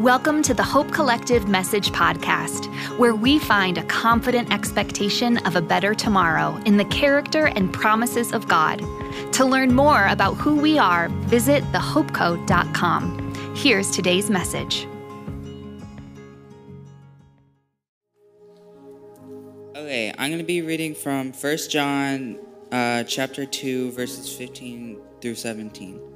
Welcome to the Hope Collective Message Podcast, where we find a confident expectation of a better tomorrow in the character and promises of God. To learn more about who we are, visit thehopecode.com. Here's today's message. Okay, I'm going to be reading from 1 John uh, chapter 2, verses 15 through 17.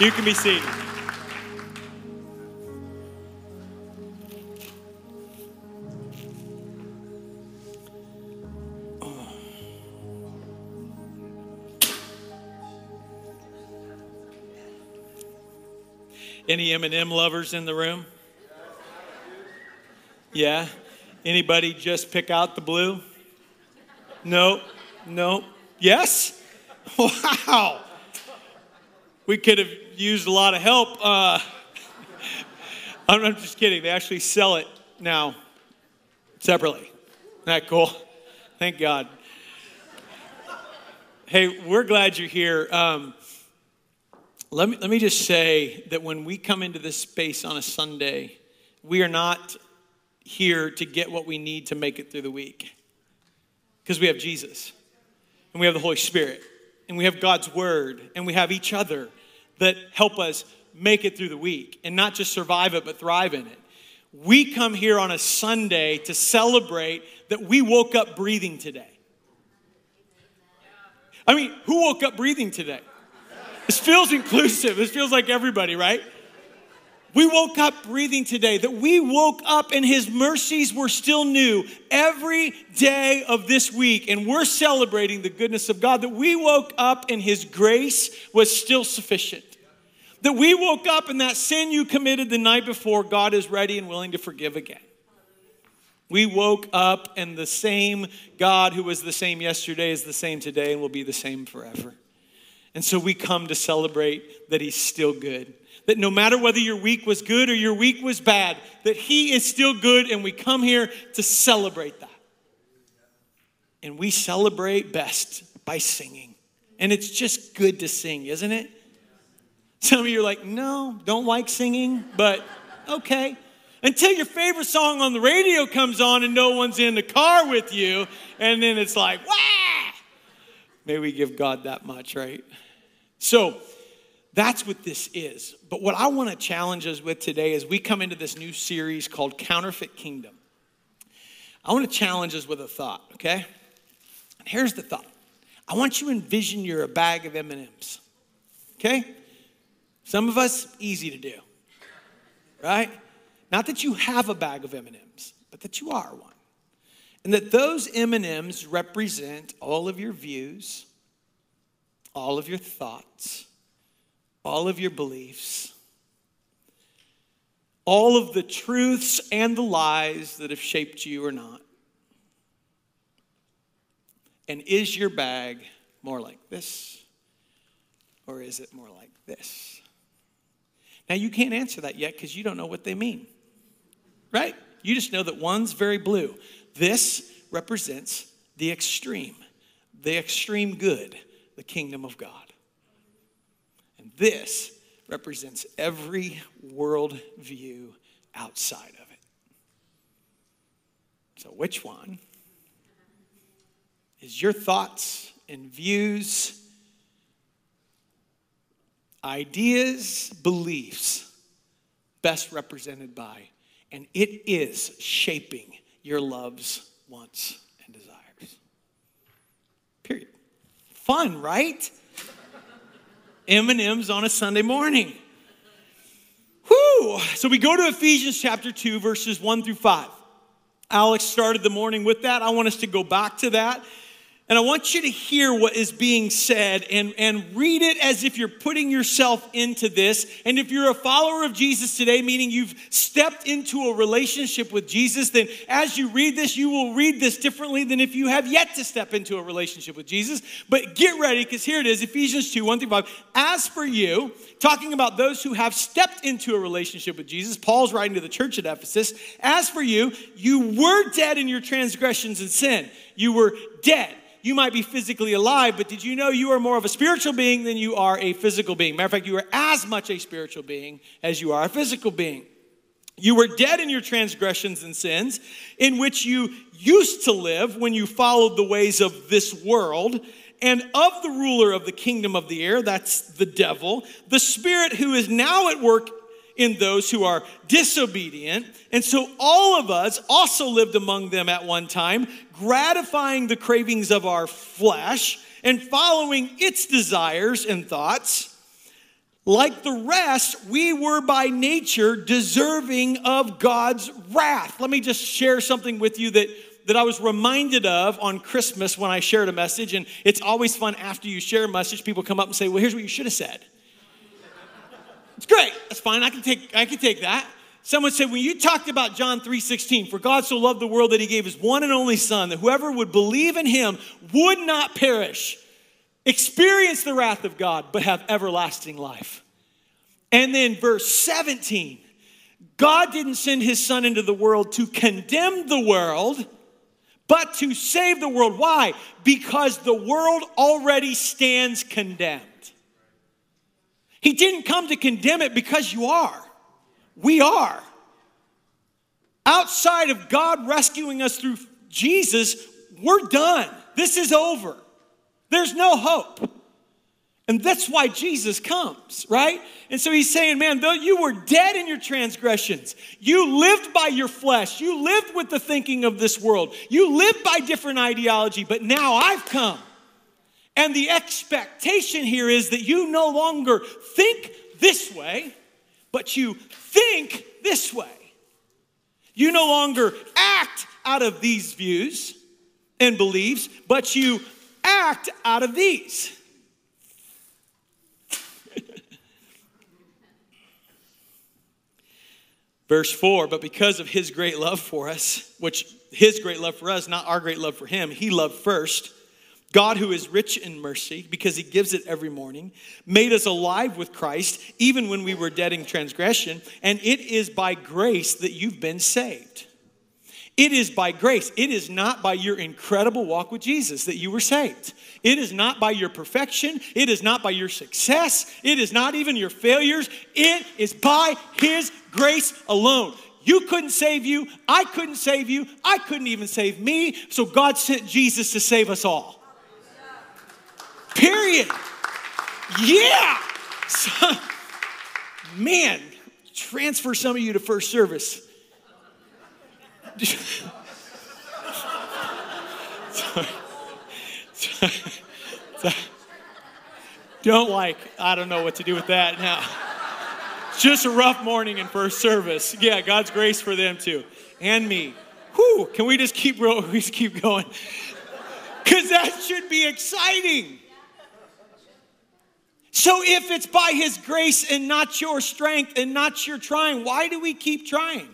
You can be seated. Any M&M lovers in the room? Yeah. Anybody just pick out the blue? No. No. Yes? Wow. We could have used a lot of help. Uh, I'm just kidding. They actually sell it now separately. Isn't that cool? Thank God. Hey, we're glad you're here. Um, let, me, let me just say that when we come into this space on a Sunday, we are not here to get what we need to make it through the week because we have Jesus and we have the Holy Spirit and we have God's Word and we have each other that help us make it through the week and not just survive it, but thrive in it. We come here on a Sunday to celebrate that we woke up breathing today. I mean, who woke up breathing today? This feels inclusive. This feels like everybody, right? We woke up breathing today, that we woke up and His mercies were still new every day of this week. And we're celebrating the goodness of God, that we woke up and His grace was still sufficient. That we woke up and that sin you committed the night before, God is ready and willing to forgive again. We woke up and the same God who was the same yesterday is the same today and will be the same forever. And so we come to celebrate that He's still good. That no matter whether your week was good or your week was bad, that He is still good, and we come here to celebrate that. And we celebrate best by singing. And it's just good to sing, isn't it? Some of you are like, no, don't like singing, but okay. Until your favorite song on the radio comes on and no one's in the car with you, and then it's like, wah! May we give God that much, right? So that's what this is. But what I want to challenge us with today is we come into this new series called Counterfeit Kingdom. I want to challenge us with a thought, okay? And here's the thought. I want you to envision you're a bag of M&Ms. Okay? Some of us, easy to do, right? Not that you have a bag of M&Ms, but that you are one. And that those M&Ms represent all of your views, all of your thoughts, all of your beliefs, all of the truths and the lies that have shaped you or not. And is your bag more like this, or is it more like this? Now, you can't answer that yet because you don't know what they mean, right? You just know that one's very blue. This represents the extreme, the extreme good, the kingdom of God. And this represents every world view outside of it. So, which one is your thoughts and views ideas, beliefs best represented by, and it is shaping your loves, wants, and desires. Period. Fun, right? M&Ms on a Sunday morning. Whew. So we go to Ephesians chapter 2, verses 1 through 5. Alex started the morning with that. I want us to go back to that And I want you to hear what is being said and, and read it as if you're putting yourself into this. And if you're a follower of Jesus today, meaning you've stepped into a relationship with Jesus, then as you read this, you will read this differently than if you have yet to step into a relationship with Jesus. But get ready, because here it is Ephesians 2 1 through 5. As for you, talking about those who have stepped into a relationship with Jesus, Paul's writing to the church at Ephesus. As for you, you were dead in your transgressions and sin. You were dead you might be physically alive, but did you know you are more of a spiritual being than you are a physical being? Matter of fact, you are as much a spiritual being as you are a physical being. You were dead in your transgressions and sins, in which you used to live when you followed the ways of this world and of the ruler of the kingdom of the air, that's the devil, the spirit who is now at work in those who are disobedient. And so all of us also lived among them at one time, gratifying the cravings of our flesh and following its desires and thoughts. Like the rest, we were by nature deserving of God's wrath. Let me just share something with you that, that I was reminded of on Christmas when I shared a message. And it's always fun after you share a message, people come up and say, Well, here's what you should have said. Great. That's fine. I can take, I can take that. Someone said, when you talked about John 3:16, for God so loved the world that he gave his one and only son, that whoever would believe in him would not perish, experience the wrath of God, but have everlasting life. And then verse 17, God didn't send his son into the world to condemn the world, but to save the world. Why? Because the world already stands condemned. He didn't come to condemn it because you are. We are. Outside of God rescuing us through Jesus, we're done. This is over. There's no hope. And that's why Jesus comes, right? And so he's saying, man, though you were dead in your transgressions, you lived by your flesh, you lived with the thinking of this world, you lived by different ideology, but now I've come. And the expectation here is that you no longer think this way, but you think this way. You no longer act out of these views and beliefs, but you act out of these. Verse 4 But because of his great love for us, which his great love for us, not our great love for him, he loved first God, who is rich in mercy, because he gives it every morning, made us alive with Christ, even when we were dead in transgression, and it is by grace that you've been saved. It is by grace. It is not by your incredible walk with Jesus that you were saved. It is not by your perfection. It is not by your success. It is not even your failures. It is by His grace alone. You couldn't save you. I couldn't save you. I couldn't even save me. So God sent Jesus to save us all. Period. Yeah. So, man, transfer some of you to first service. don't like, I don't know what to do with that now. Just a rough morning in first service. Yeah, God's grace for them too. And me. Whew, can we just keep, we just keep going? Because that should be exciting. So if it's by his grace and not your strength and not your trying, why do we keep trying?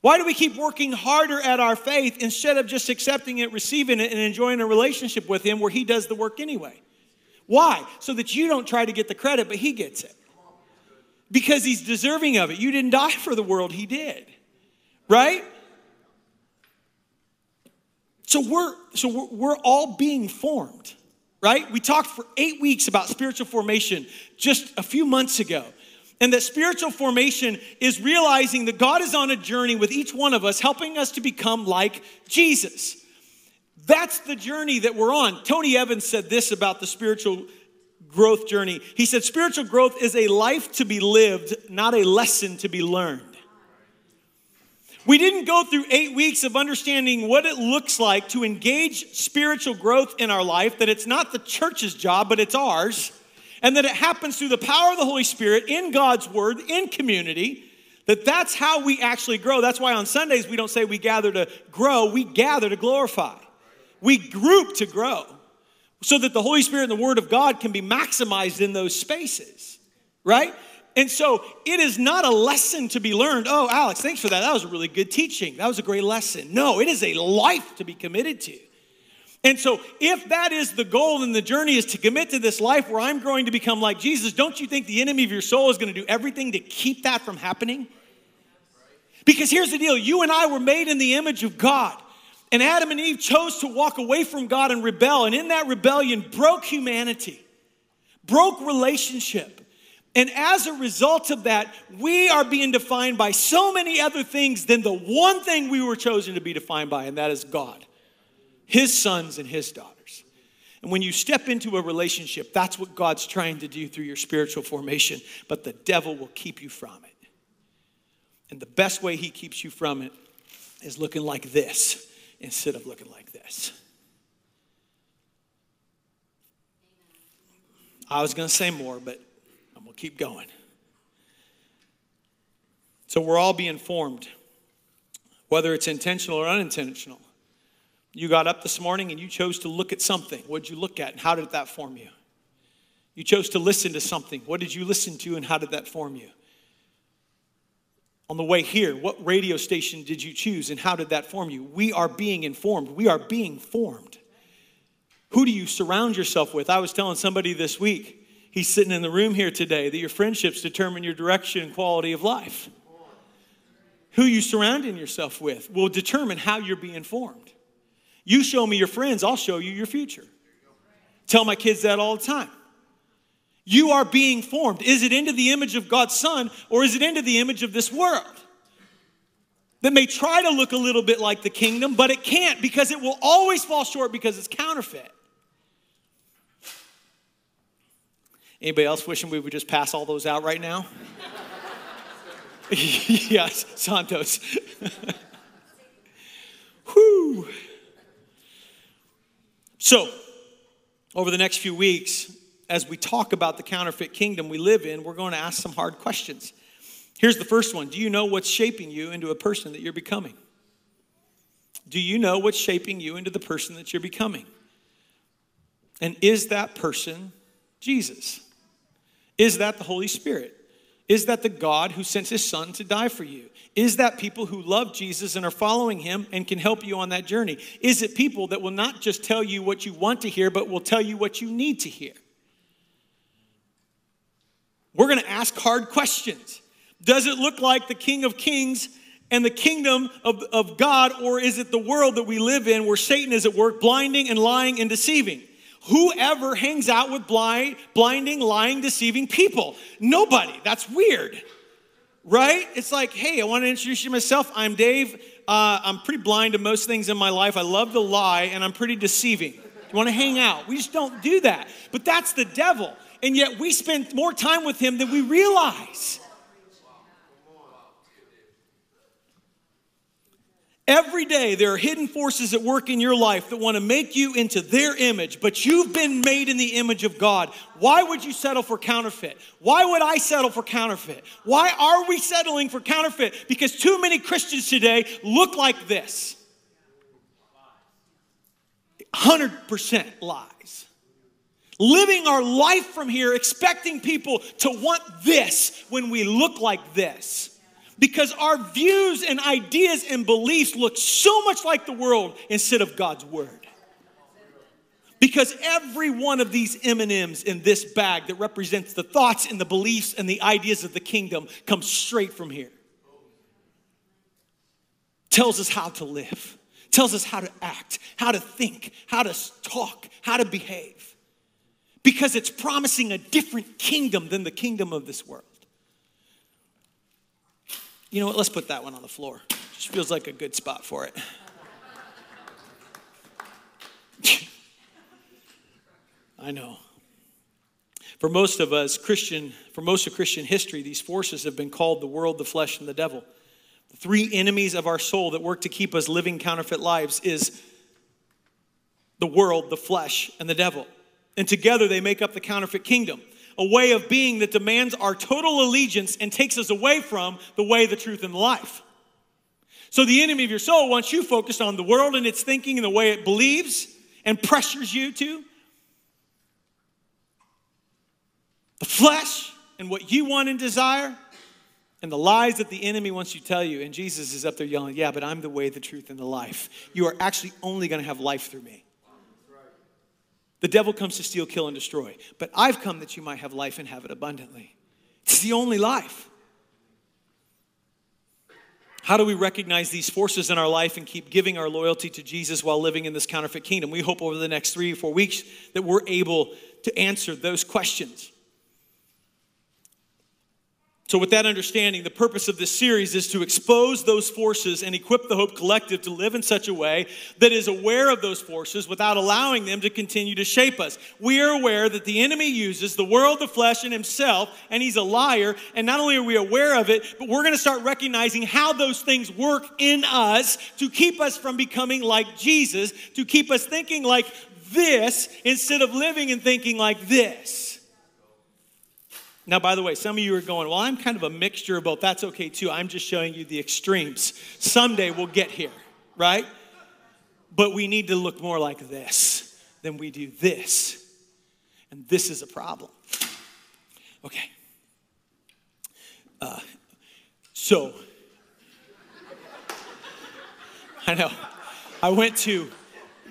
Why do we keep working harder at our faith instead of just accepting it, receiving it, and enjoying a relationship with him where he does the work anyway? Why? So that you don't try to get the credit, but he gets it. Because he's deserving of it. You didn't die for the world, he did. Right? So we're so we're, we're all being formed right? We talked for eight weeks about spiritual formation just a few months ago. And that spiritual formation is realizing that God is on a journey with each one of us, helping us to become like Jesus. That's the journey that we're on. Tony Evans said this about the spiritual growth journey. He said, Spiritual growth is a life to be lived, not a lesson to be learned. We didn't go through eight weeks of understanding what it looks like to engage spiritual growth in our life, that it's not the church's job, but it's ours, and that it happens through the power of the Holy Spirit in God's Word, in community, that that's how we actually grow. That's why on Sundays we don't say we gather to grow, we gather to glorify. We group to grow so that the Holy Spirit and the Word of God can be maximized in those spaces, right? And so it is not a lesson to be learned. Oh, Alex, thanks for that. That was a really good teaching. That was a great lesson. No, it is a life to be committed to. And so, if that is the goal and the journey is to commit to this life where I'm growing to become like Jesus, don't you think the enemy of your soul is going to do everything to keep that from happening? Because here's the deal you and I were made in the image of God. And Adam and Eve chose to walk away from God and rebel. And in that rebellion, broke humanity, broke relationship. And as a result of that, we are being defined by so many other things than the one thing we were chosen to be defined by, and that is God his sons and his daughters. And when you step into a relationship, that's what God's trying to do through your spiritual formation, but the devil will keep you from it. And the best way he keeps you from it is looking like this instead of looking like this. I was going to say more, but keep going. So we're all being formed, whether it's intentional or unintentional. You got up this morning and you chose to look at something. What did you look at and how did that form you? You chose to listen to something. What did you listen to and how did that form you? On the way here, what radio station did you choose and how did that form you? We are being informed. We are being formed. Who do you surround yourself with? I was telling somebody this week, he's sitting in the room here today, that your friendships determine your direction and quality of life. Who you surrounding yourself with will determine how you're being formed. You show me your friends, I'll show you your future. Tell my kids that all the time. You are being formed. Is it into the image of God's Son or is it into the image of this world? That may try to look a little bit like the kingdom, but it can't because it will always fall short because it's counterfeit. Anybody else wishing we would just pass all those out right now? yes, Santos. Whew. So, over the next few weeks, as we talk about the counterfeit kingdom we live in, we're going to ask some hard questions. Here's the first one Do you know what's shaping you into a person that you're becoming? Do you know what's shaping you into the person that you're becoming? And is that person Jesus? Is that the Holy Spirit? Is that the God who sent his son to die for you? Is that people who love Jesus and are following him and can help you on that journey? Is it people that will not just tell you what you want to hear, but will tell you what you need to hear? We're going to ask hard questions. Does it look like the King of Kings and the kingdom of, of God, or is it the world that we live in where Satan is at work, blinding and lying and deceiving? Whoever hangs out with blind, blinding, lying, deceiving people? Nobody. That's weird. Right? It's like, hey, I want to introduce you myself. I'm Dave. Uh, I'm pretty blind to most things in my life. I love to lie, and I'm pretty deceiving. You want to hang out? We just don't do that. But that's the devil. And yet we spend more time with him than we realize. Every day, there are hidden forces at work in your life that want to make you into their image, but you've been made in the image of God. Why would you settle for counterfeit? Why would I settle for counterfeit? Why are we settling for counterfeit? Because too many Christians today look like this 100% lies. Living our life from here, expecting people to want this when we look like this because our views and ideas and beliefs look so much like the world instead of God's word. Because every one of these M&Ms in this bag that represents the thoughts and the beliefs and the ideas of the kingdom comes straight from here. Tells us how to live, tells us how to act, how to think, how to talk, how to behave. Because it's promising a different kingdom than the kingdom of this world. You know what? Let's put that one on the floor. Just feels like a good spot for it. I know. For most of us, Christian, for most of Christian history, these forces have been called the world, the flesh, and the devil. The three enemies of our soul that work to keep us living counterfeit lives is the world, the flesh, and the devil. And together they make up the counterfeit kingdom a way of being that demands our total allegiance and takes us away from the way, the truth, and the life. So the enemy of your soul wants you focused on the world and its thinking and the way it believes and pressures you to. The flesh and what you want and desire and the lies that the enemy wants you to tell you. And Jesus is up there yelling, Yeah, but I'm the way, the truth, and the life. You are actually only going to have life through me. The devil comes to steal, kill, and destroy. But I've come that you might have life and have it abundantly. It's the only life. How do we recognize these forces in our life and keep giving our loyalty to Jesus while living in this counterfeit kingdom? We hope over the next three or four weeks that we're able to answer those questions. So, with that understanding, the purpose of this series is to expose those forces and equip the Hope Collective to live in such a way that is aware of those forces without allowing them to continue to shape us. We are aware that the enemy uses the world, the flesh, and himself, and he's a liar. And not only are we aware of it, but we're going to start recognizing how those things work in us to keep us from becoming like Jesus, to keep us thinking like this instead of living and thinking like this. Now, by the way, some of you are going, well, I'm kind of a mixture of both. That's okay too. I'm just showing you the extremes. Someday we'll get here, right? But we need to look more like this than we do this. And this is a problem. Okay. Uh, so, I know. I went to,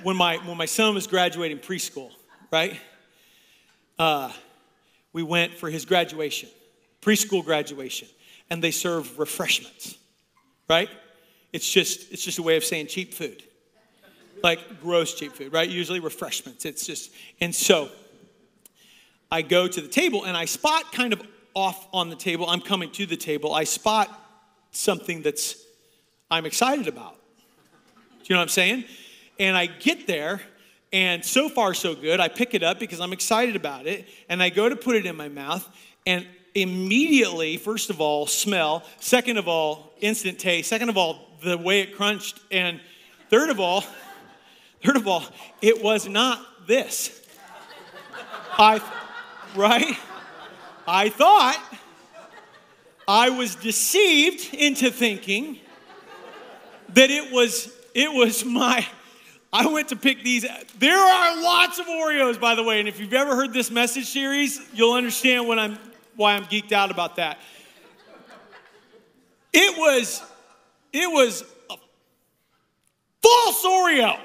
when my, when my son was graduating preschool, right? Uh, we went for his graduation, preschool graduation, and they serve refreshments, right? It's just, it's just a way of saying cheap food. Like gross cheap food, right? Usually refreshments. It's just, and so I go to the table and I spot kind of off on the table. I'm coming to the table. I spot something that's I'm excited about. Do you know what I'm saying? And I get there and so far, so good. I pick it up because I'm excited about it. And I go to put it in my mouth. And immediately, first of all, smell. Second of all, instant taste. Second of all, the way it crunched. And third of all, third of all, it was not this. I, right? I thought I was deceived into thinking that it was it was my I went to pick these. There are lots of Oreos, by the way, and if you've ever heard this message series, you'll understand when I'm, why I'm geeked out about that. It was, it was a false Oreo.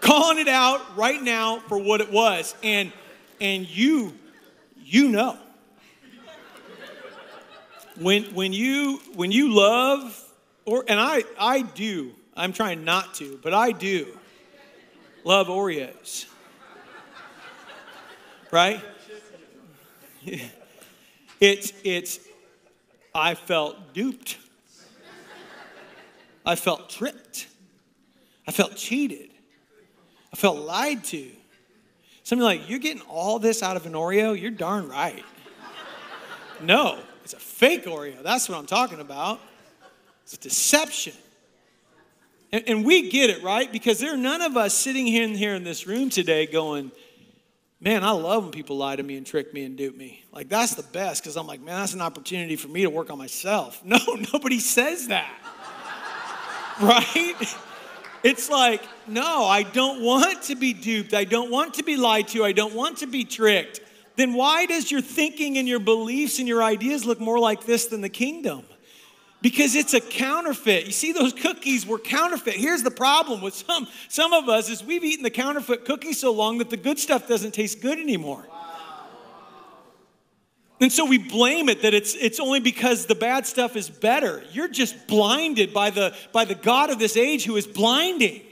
Calling it out right now for what it was, and and you, you know, when when you when you love or, and I, I do, I'm trying not to, but I do love Oreos. Right? It's, it's, I felt duped. I felt tricked. I felt cheated. I felt lied to. Something like, you're getting all this out of an Oreo? You're darn right. No, it's a fake Oreo. That's what I'm talking about. It's a deception. And, and we get it, right? Because there are none of us sitting here in, here in this room today going, man, I love when people lie to me and trick me and dupe me. Like, that's the best because I'm like, man, that's an opportunity for me to work on myself. No, nobody says that. right? It's like, no, I don't want to be duped. I don't want to be lied to. I don't want to be tricked. Then why does your thinking and your beliefs and your ideas look more like this than the kingdom? Because it's a counterfeit. You see, those cookies were counterfeit. Here's the problem with some, some of us is we've eaten the counterfeit cookies so long that the good stuff doesn't taste good anymore. And so we blame it that it's, it's only because the bad stuff is better. You're just blinded by the, by the God of this age who is blinding.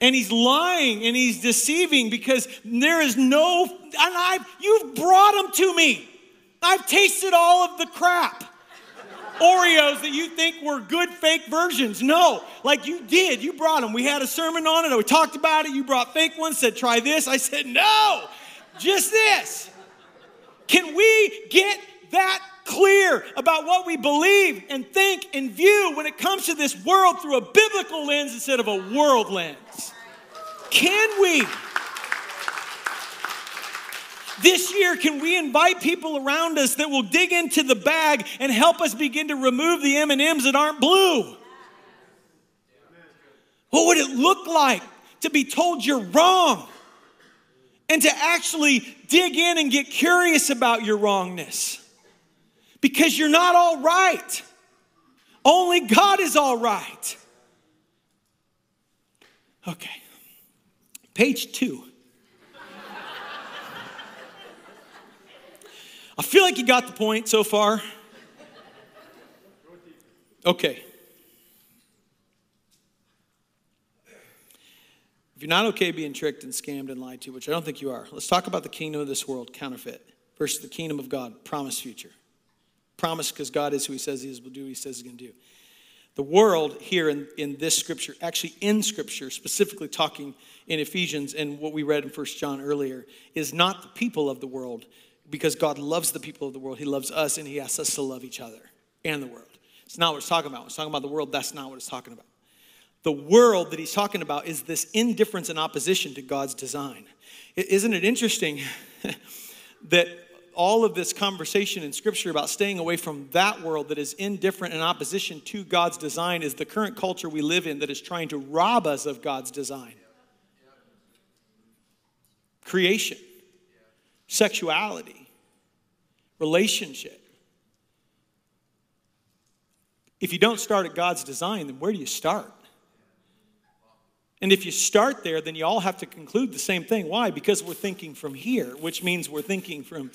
And he's lying and he's deceiving because there is no, and I've, you've brought them to me. I've tasted all of the crap. Oreos that you think were good fake versions. No, like you did. You brought them. We had a sermon on it. We talked about it. You brought fake ones, said, try this. I said, no, just this. Can we get that clear about what we believe and think and view when it comes to this world through a biblical lens instead of a world lens? Can we? This year, can we invite people around us that will dig into the bag and help us begin to remove the M&Ms that aren't blue? What would it look like to be told you're wrong and to actually dig in and get curious about your wrongness? Because you're not all right. Only God is all right. Okay. Page two. I feel like you got the point so far. Okay. If you're not okay being tricked and scammed and lied to, which I don't think you are, let's talk about the kingdom of this world, counterfeit, versus the kingdom of God, promise future. Promise because God is who He says He is, will do what He says He's going to do. The world here in, in this scripture, actually in scripture, specifically talking in Ephesians and what we read in First John earlier, is not the people of the world, because God loves the people of the world. He loves us and He asks us to love each other and the world. It's not what it's talking about. It's talking about the world. That's not what it's talking about. The world that He's talking about is this indifference and opposition to God's design. Isn't it interesting that all of this conversation in Scripture about staying away from that world that is indifferent and opposition to God's design is the current culture we live in that is trying to rob us of God's design? Creation sexuality, relationship. If you don't start at God's design, then where do you start? And if you start there, then you all have to conclude the same thing. Why? Because we're thinking from here, which means we're thinking from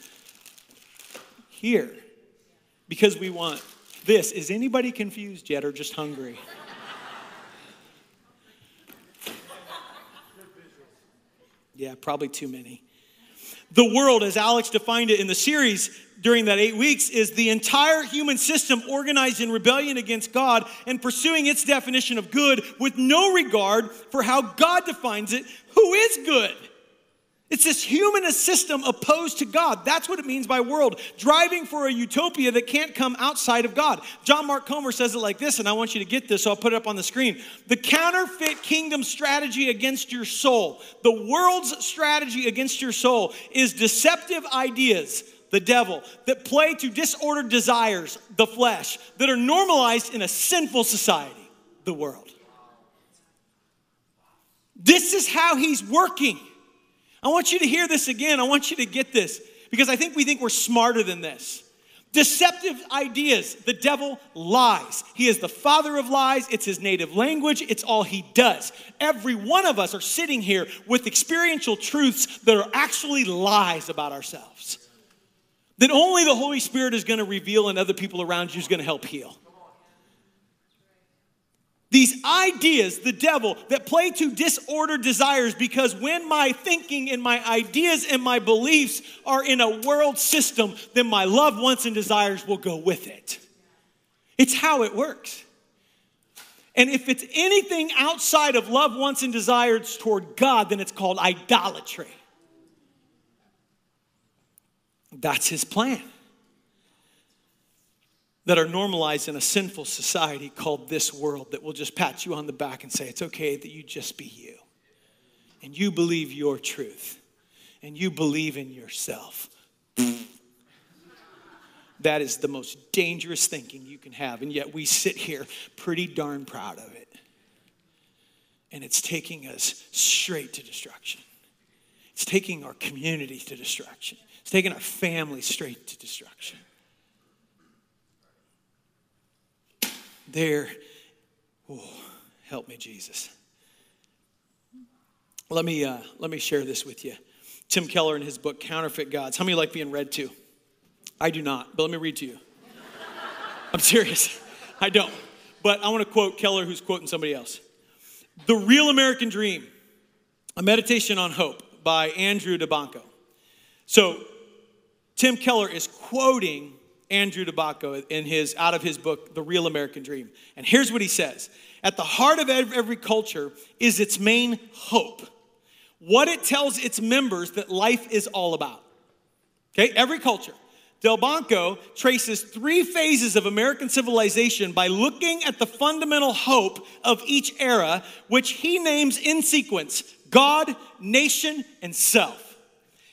here. Because we want this. Is anybody confused yet or just hungry? yeah, probably too many. The world, as Alex defined it in the series during that eight weeks, is the entire human system organized in rebellion against God and pursuing its definition of good with no regard for how God defines it, who is good. It's this humanist system opposed to God. That's what it means by world, driving for a utopia that can't come outside of God. John Mark Comer says it like this, and I want you to get this, so I'll put it up on the screen. The counterfeit kingdom strategy against your soul, the world's strategy against your soul, is deceptive ideas, the devil, that play to disordered desires, the flesh, that are normalized in a sinful society, the world. This is how he's working. I want you to hear this again. I want you to get this because I think we think we're smarter than this. Deceptive ideas. The devil lies. He is the father of lies. It's his native language. It's all he does. Every one of us are sitting here with experiential truths that are actually lies about ourselves. That only the Holy Spirit is going to reveal and other people around you is going to help heal. These ideas, the devil, that play to disordered desires because when my thinking and my ideas and my beliefs are in a world system, then my love, wants and desires will go with it. It's how it works. And if it's anything outside of love, wants, and desires toward God, then it's called idolatry. That's his plan that are normalized in a sinful society called this world that will just pat you on the back and say, it's okay that you just be you. And you believe your truth. And you believe in yourself. that is the most dangerous thinking you can have. And yet we sit here pretty darn proud of it. And it's taking us straight to destruction. It's taking our community to destruction. It's taking our family straight to destruction. There. Oh, help me, Jesus. Let me, uh, let me share this with you. Tim Keller in his book, Counterfeit Gods. How many like being read to? I do not, but let me read to you. I'm serious. I don't. But I want to quote Keller, who's quoting somebody else. The Real American Dream, a meditation on hope by Andrew Delbanco. So, Tim Keller is quoting Andrew Delbanco in his out of his book The Real American Dream. And here's what he says. At the heart of every culture is its main hope. What it tells its members that life is all about. Okay? Every culture. Delbanco traces three phases of American civilization by looking at the fundamental hope of each era, which he names in sequence God, nation, and self.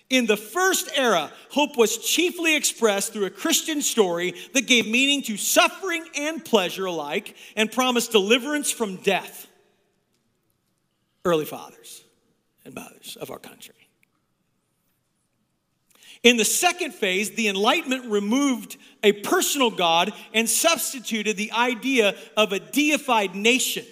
In the first era, hope was chiefly expressed through a Christian story that gave meaning to suffering and pleasure alike and promised deliverance from death. Early fathers and mothers of our country. In the second phase, the Enlightenment removed a personal God and substituted the idea of a deified nation.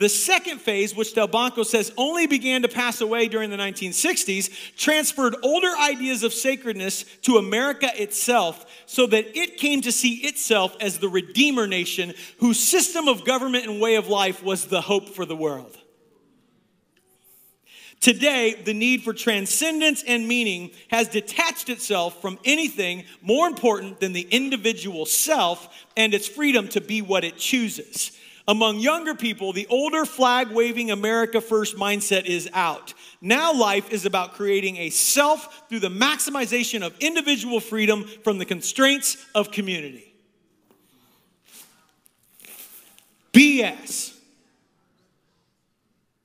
The second phase, which Delbanco says only began to pass away during the 1960s, transferred older ideas of sacredness to America itself so that it came to see itself as the Redeemer nation whose system of government and way of life was the hope for the world. Today, the need for transcendence and meaning has detached itself from anything more important than the individual self and its freedom to be what it chooses. Among younger people, the older flag waving America first mindset is out. Now, life is about creating a self through the maximization of individual freedom from the constraints of community. BS.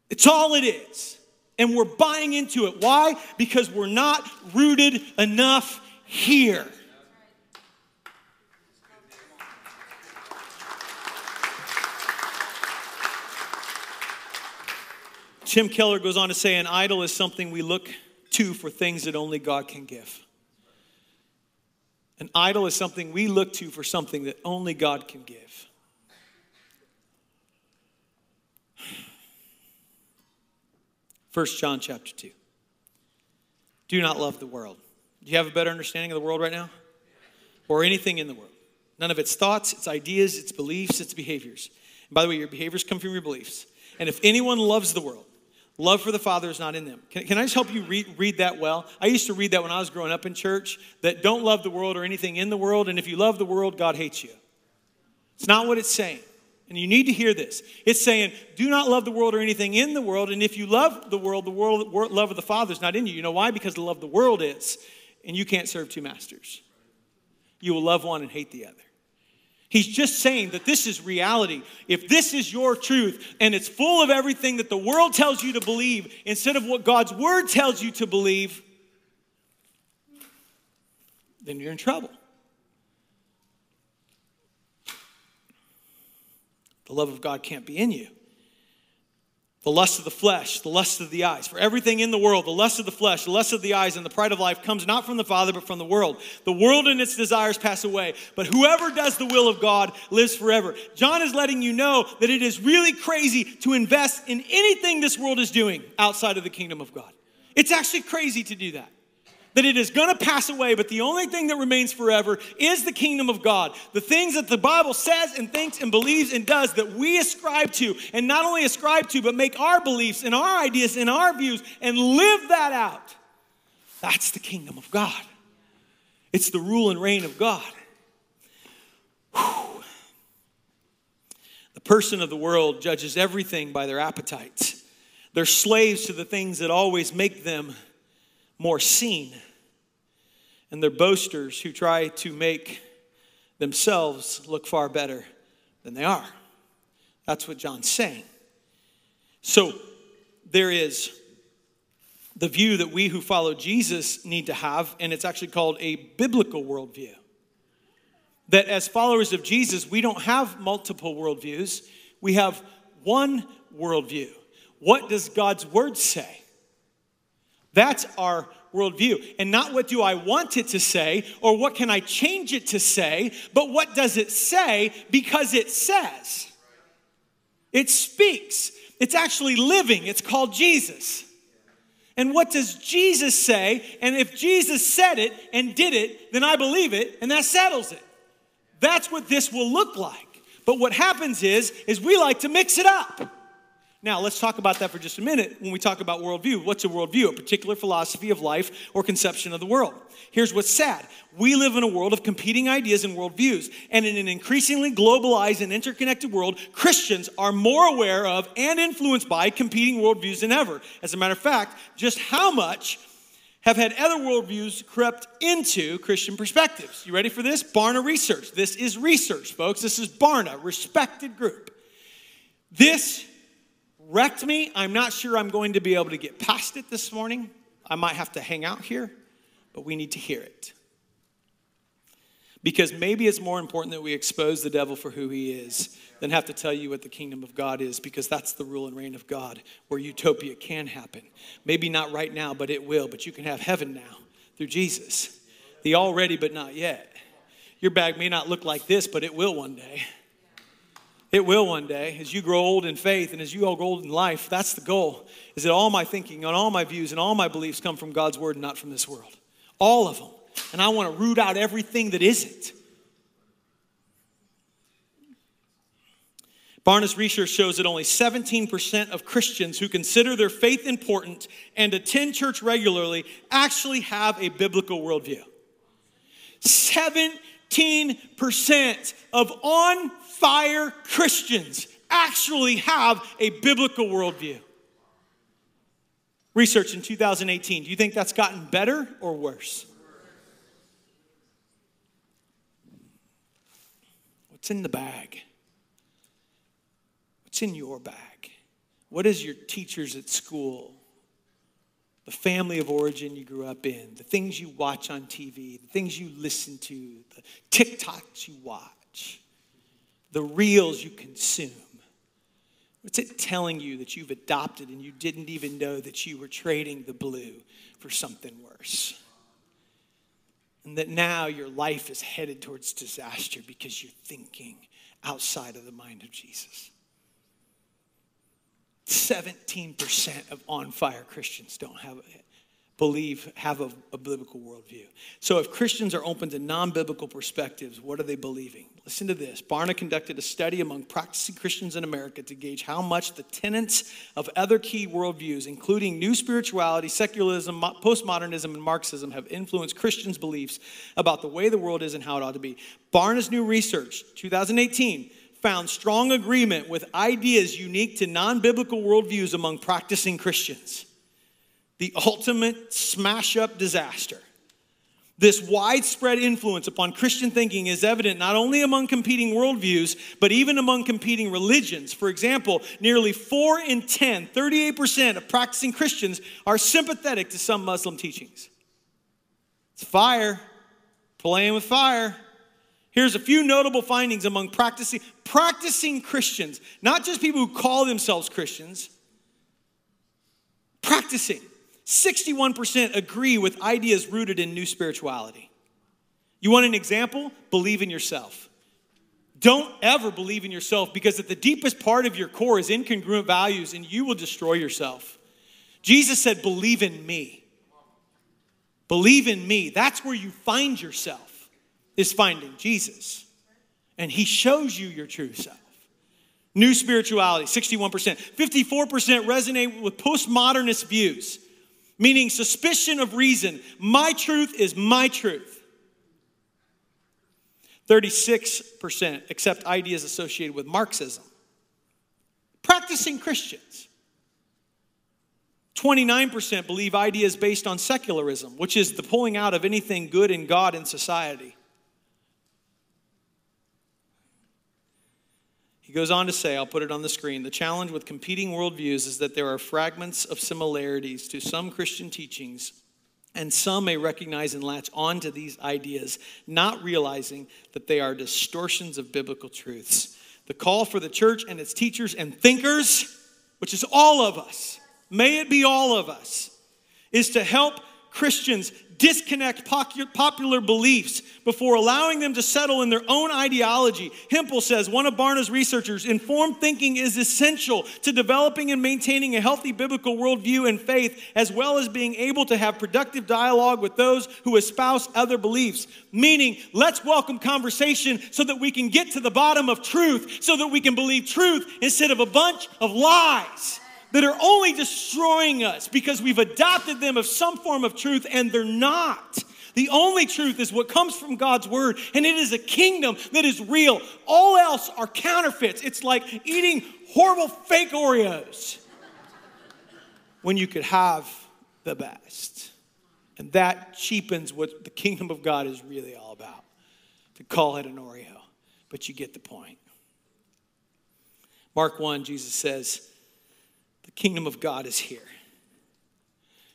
It's all it is. And we're buying into it. Why? Because we're not rooted enough here. Tim Keller goes on to say an idol is something we look to for things that only God can give. An idol is something we look to for something that only God can give. First John chapter 2. Do not love the world. Do you have a better understanding of the world right now? Or anything in the world? None of its thoughts, its ideas, its beliefs, its behaviors. And by the way, your behaviors come from your beliefs. And if anyone loves the world, love for the Father is not in them. Can, can I just help you read, read that well? I used to read that when I was growing up in church that don't love the world or anything in the world. And if you love the world, God hates you. It's not what it's saying. And you need to hear this. It's saying, do not love the world or anything in the world. And if you love the world, the world, love of the Father is not in you. You know why? Because the love of the world is. And you can't serve two masters. You will love one and hate the other. He's just saying that this is reality. If this is your truth and it's full of everything that the world tells you to believe instead of what God's word tells you to believe, then you're in trouble. The love of God can't be in you. The lust of the flesh, the lust of the eyes. For everything in the world, the lust of the flesh, the lust of the eyes, and the pride of life comes not from the Father, but from the world. The world and its desires pass away, but whoever does the will of God lives forever. John is letting you know that it is really crazy to invest in anything this world is doing outside of the kingdom of God. It's actually crazy to do that that it is going to pass away, but the only thing that remains forever is the kingdom of God. The things that the Bible says and thinks and believes and does that we ascribe to, and not only ascribe to, but make our beliefs and our ideas and our views and live that out. That's the kingdom of God. It's the rule and reign of God. Whew. The person of the world judges everything by their appetites. They're slaves to the things that always make them more seen. And they're boasters who try to make themselves look far better than they are. That's what John's saying. So there is the view that we who follow Jesus need to have, and it's actually called a biblical worldview. That as followers of Jesus, we don't have multiple worldviews, we have one worldview. What does God's word say? That's our worldview. And not what do I want it to say or what can I change it to say, but what does it say because it says. It speaks. It's actually living. It's called Jesus. And what does Jesus say? And if Jesus said it and did it, then I believe it, and that settles it. That's what this will look like. But what happens is, is we like to mix it up. Now, let's talk about that for just a minute when we talk about worldview. What's a worldview? A particular philosophy of life or conception of the world. Here's what's sad we live in a world of competing ideas and worldviews. And in an increasingly globalized and interconnected world, Christians are more aware of and influenced by competing worldviews than ever. As a matter of fact, just how much have had other worldviews crept into Christian perspectives. You ready for this? Barna Research. This is research, folks. This is Barna, respected group. This wrecked me. I'm not sure I'm going to be able to get past it this morning. I might have to hang out here. but we need to hear it. Because maybe it's more important that we expose the devil for who he is than have to tell you what the kingdom of God is, because that's the rule and reign of God where utopia can happen. Maybe not right now, but it will. But you can have heaven now through Jesus. The already, but not yet. Your bag may not look like this, but it will one day. It will one day as you grow old in faith and as you grow old in life. That's the goal. Is that all my thinking and all my views and all my beliefs come from God's word and not from this world. All of them. And I want to root out everything that isn't. Barna's research shows that only 17% of Christians who consider their faith important and attend church regularly actually have a biblical worldview. 17% of on fire Christians actually have a biblical worldview. Research in 2018. Do you think that's gotten better or worse? What's in the bag? What's in your bag? What is your teachers at school? The family of origin you grew up in, the things you watch on TV, the things you listen to, the TikToks you watch, the reels you consume. What's it telling you that you've adopted and you didn't even know that you were trading the blue for something worse? And that now your life is headed towards disaster because you're thinking outside of the mind of Jesus. 17% of on fire Christians don't have believe have a, a, biblical worldview. So if Christians are open to non-biblical perspectives, what are they believing? Listen to this. Barna conducted a study among practicing Christians in America to gauge how much the tenets of other key worldviews, including new spirituality, secularism, postmodernism, and Marxism, have influenced Christians' beliefs about the way the world is and how it ought to be. Barna's new research, 2018, found strong agreement with ideas unique to non-biblical worldviews among practicing Christians the ultimate smash up disaster. This widespread influence upon Christian thinking is evident not only among competing worldviews, but even among competing religions. For example, nearly 4 in 10, 38% of practicing Christians are sympathetic to some Muslim teachings. It's fire, playing with fire. Here's a few notable findings among practicing, practicing Christians, not just people who call themselves Christians, practicing. 61% agree with ideas rooted in new spirituality. You want an example? Believe in yourself. Don't ever believe in yourself because at the deepest part of your core is incongruent values and you will destroy yourself. Jesus said, Believe in me. Believe in me. That's where you find yourself, is finding Jesus. And he shows you your true self. New spirituality, 61%. 54% resonate with postmodernist views meaning suspicion of reason. My truth is my truth. 36% accept ideas associated with Marxism. Practicing Christians. 29% believe ideas based on secularism, which is the pulling out of anything good in God and society. Goes on to say, I'll put it on the screen the challenge with competing worldviews is that there are fragments of similarities to some Christian teachings, and some may recognize and latch on to these ideas, not realizing that they are distortions of biblical truths. The call for the church and its teachers and thinkers, which is all of us, may it be all of us, is to help Christians disconnect popular beliefs before allowing them to settle in their own ideology. Hempel says, one of Barna's researchers, informed thinking is essential to developing and maintaining a healthy biblical worldview and faith, as well as being able to have productive dialogue with those who espouse other beliefs. Meaning, let's welcome conversation so that we can get to the bottom of truth, so that we can believe truth instead of a bunch of lies that are only destroying us because we've adopted them of some form of truth and they're not. The only truth is what comes from God's word, and it is a kingdom that is real. All else are counterfeits. It's like eating horrible fake Oreos when you could have the best. And that cheapens what the kingdom of God is really all about to call it an Oreo. But you get the point. Mark 1, Jesus says, kingdom of God is here.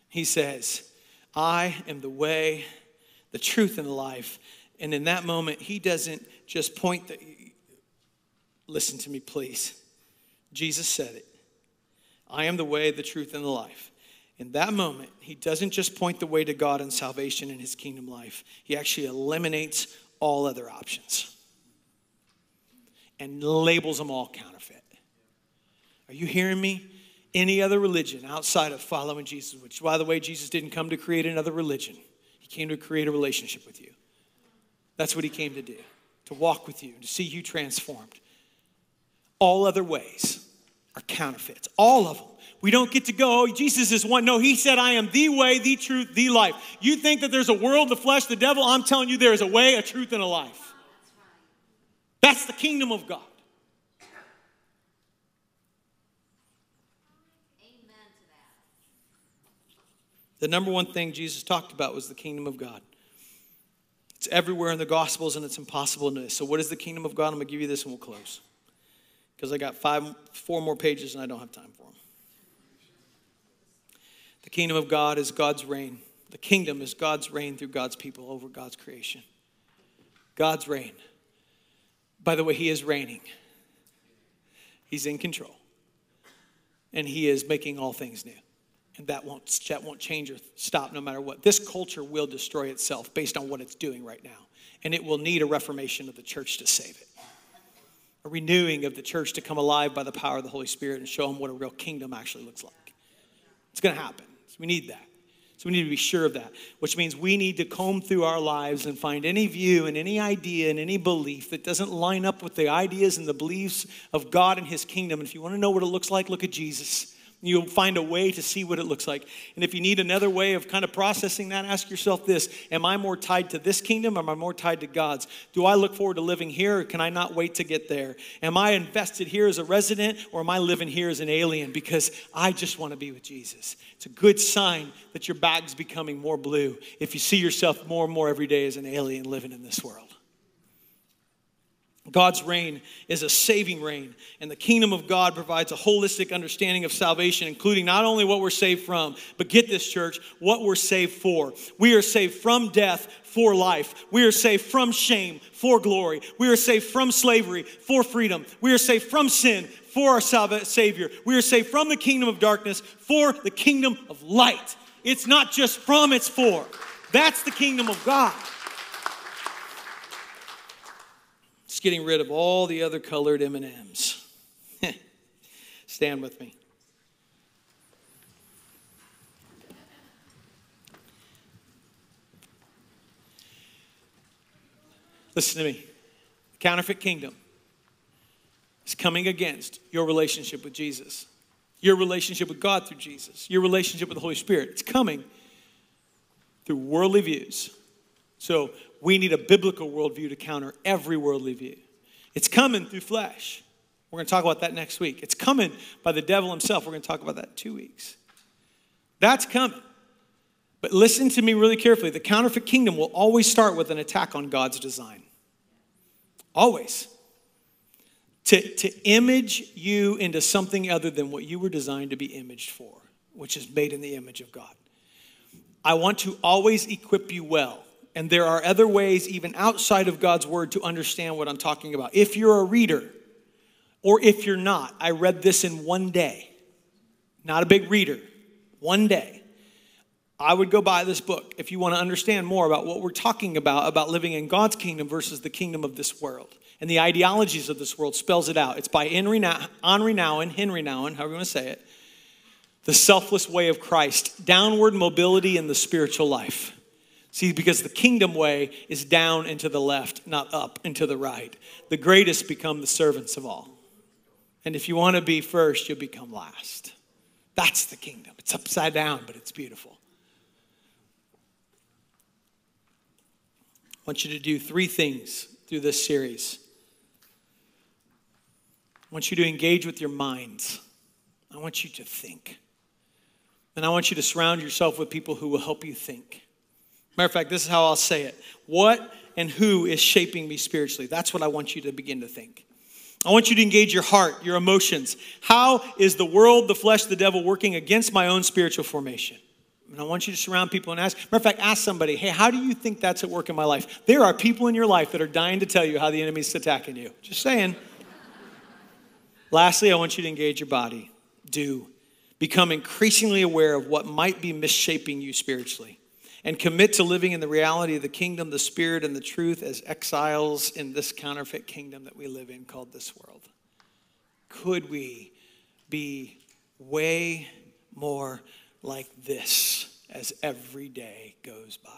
He says, I am the way, the truth, and the life. And in that moment, he doesn't just point the, listen to me, please. Jesus said it. I am the way, the truth, and the life. In that moment, he doesn't just point the way to God and salvation in his kingdom life, he actually eliminates all other options and labels them all counterfeit. Are you hearing me? Any other religion outside of following Jesus, which, by the way, Jesus didn't come to create another religion, he came to create a relationship with you. That's what he came to do, to walk with you, to see you transformed. All other ways are counterfeits, all of them. We don't get to go, oh, Jesus is one. No, he said, I am the way, the truth, the life. You think that there's a world, the flesh, the devil? I'm telling you, there is a way, a truth, and a life. That's the kingdom of God. The number one thing Jesus talked about was the kingdom of God. It's everywhere in the Gospels and it's impossible to miss. So, what is the kingdom of God? I'm going to give you this and we'll close. Because I got five, four more pages and I don't have time for them. The kingdom of God is God's reign. The kingdom is God's reign through God's people over God's creation. God's reign. By the way, He is reigning, He's in control, and He is making all things new. And that won't, that won't change or stop no matter what. This culture will destroy itself based on what it's doing right now. And it will need a reformation of the church to save it. A renewing of the church to come alive by the power of the Holy Spirit and show them what a real kingdom actually looks like. It's going to happen. So we need that. So we need to be sure of that, which means we need to comb through our lives and find any view and any idea and any belief that doesn't line up with the ideas and the beliefs of God and His kingdom. And if you want to know what it looks like, look at Jesus. You'll find a way to see what it looks like. And if you need another way of kind of processing that, ask yourself this Am I more tied to this kingdom or am I more tied to God's? Do I look forward to living here or can I not wait to get there? Am I invested here as a resident or am I living here as an alien because I just want to be with Jesus? It's a good sign that your bag's becoming more blue if you see yourself more and more every day as an alien living in this world. God's reign is a saving reign, and the kingdom of God provides a holistic understanding of salvation, including not only what we're saved from, but get this, church, what we're saved for. We are saved from death for life. We are saved from shame for glory. We are saved from slavery for freedom. We are saved from sin for our Savior. We are saved from the kingdom of darkness for the kingdom of light. It's not just from, it's for. That's the kingdom of God. Getting rid of all the other colored M&Ms. Stand with me. Listen to me. The counterfeit kingdom is coming against your relationship with Jesus, your relationship with God through Jesus, your relationship with the Holy Spirit. It's coming through worldly views. So we need a biblical worldview to counter every worldly view. It's coming through flesh. We're going to talk about that next week. It's coming by the devil himself. We're going to talk about that two weeks. That's coming. But listen to me really carefully. The counterfeit kingdom will always start with an attack on God's design. Always. To, to image you into something other than what you were designed to be imaged for, which is made in the image of God. I want to always equip you well and there are other ways, even outside of God's word, to understand what I'm talking about. If you're a reader, or if you're not, I read this in one day, not a big reader, one day. I would go buy this book if you want to understand more about what we're talking about, about living in God's kingdom versus the kingdom of this world. And the ideologies of this world spells it out. It's by Henry, Now- Henry Nouwen, Henry Nouwen, however you want to say it. The Selfless Way of Christ, Downward Mobility in the Spiritual Life. See, because the kingdom way is down and to the left, not up and to the right. The greatest become the servants of all. And if you want to be first, you'll become last. That's the kingdom. It's upside down, but it's beautiful. I want you to do three things through this series. I want you to engage with your minds. I want you to think. And I want you to surround yourself with people who will help you think. Matter of fact, this is how I'll say it. What and who is shaping me spiritually? That's what I want you to begin to think. I want you to engage your heart, your emotions. How is the world, the flesh, the devil working against my own spiritual formation? And I want you to surround people and ask. Matter of fact, ask somebody, hey, how do you think that's at work in my life? There are people in your life that are dying to tell you how the enemy's attacking you. Just saying. Lastly, I want you to engage your body. Do. Become increasingly aware of what might be misshaping you spiritually. And commit to living in the reality of the kingdom, the spirit, and the truth as exiles in this counterfeit kingdom that we live in called this world. Could we be way more like this as every day goes by,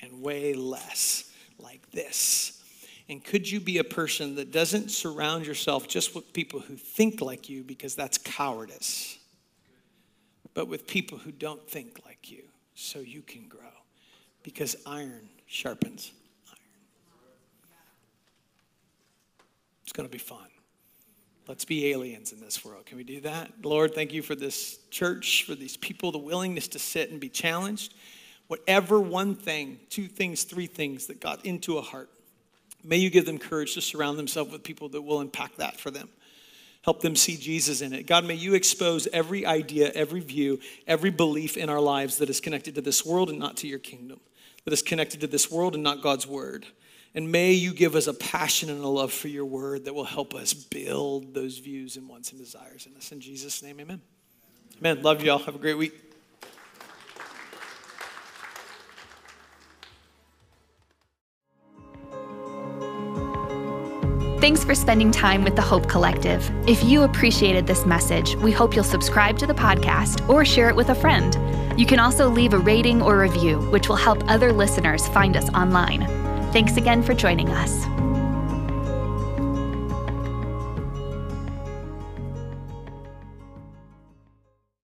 and way less like this. And could you be a person that doesn't surround yourself just with people who think like you because that's cowardice, but with people who don't think like you so you can grow? Because iron sharpens iron. It's going to be fun. Let's be aliens in this world. Can we do that? Lord, thank you for this church, for these people, the willingness to sit and be challenged. Whatever one thing, two things, three things that got into a heart, may you give them courage to surround themselves with people that will impact that for them. Help them see Jesus in it. God, may you expose every idea, every view, every belief in our lives that is connected to this world and not to your kingdom, that is connected to this world and not God's word. And may you give us a passion and a love for your word that will help us build those views and wants and desires in us. In Jesus' name, amen. Amen. Love you all. Have a great week. Thanks for spending time with the Hope Collective. If you appreciated this message, we hope you'll subscribe to the podcast or share it with a friend. You can also leave a rating or review, which will help other listeners find us online. Thanks again for joining us.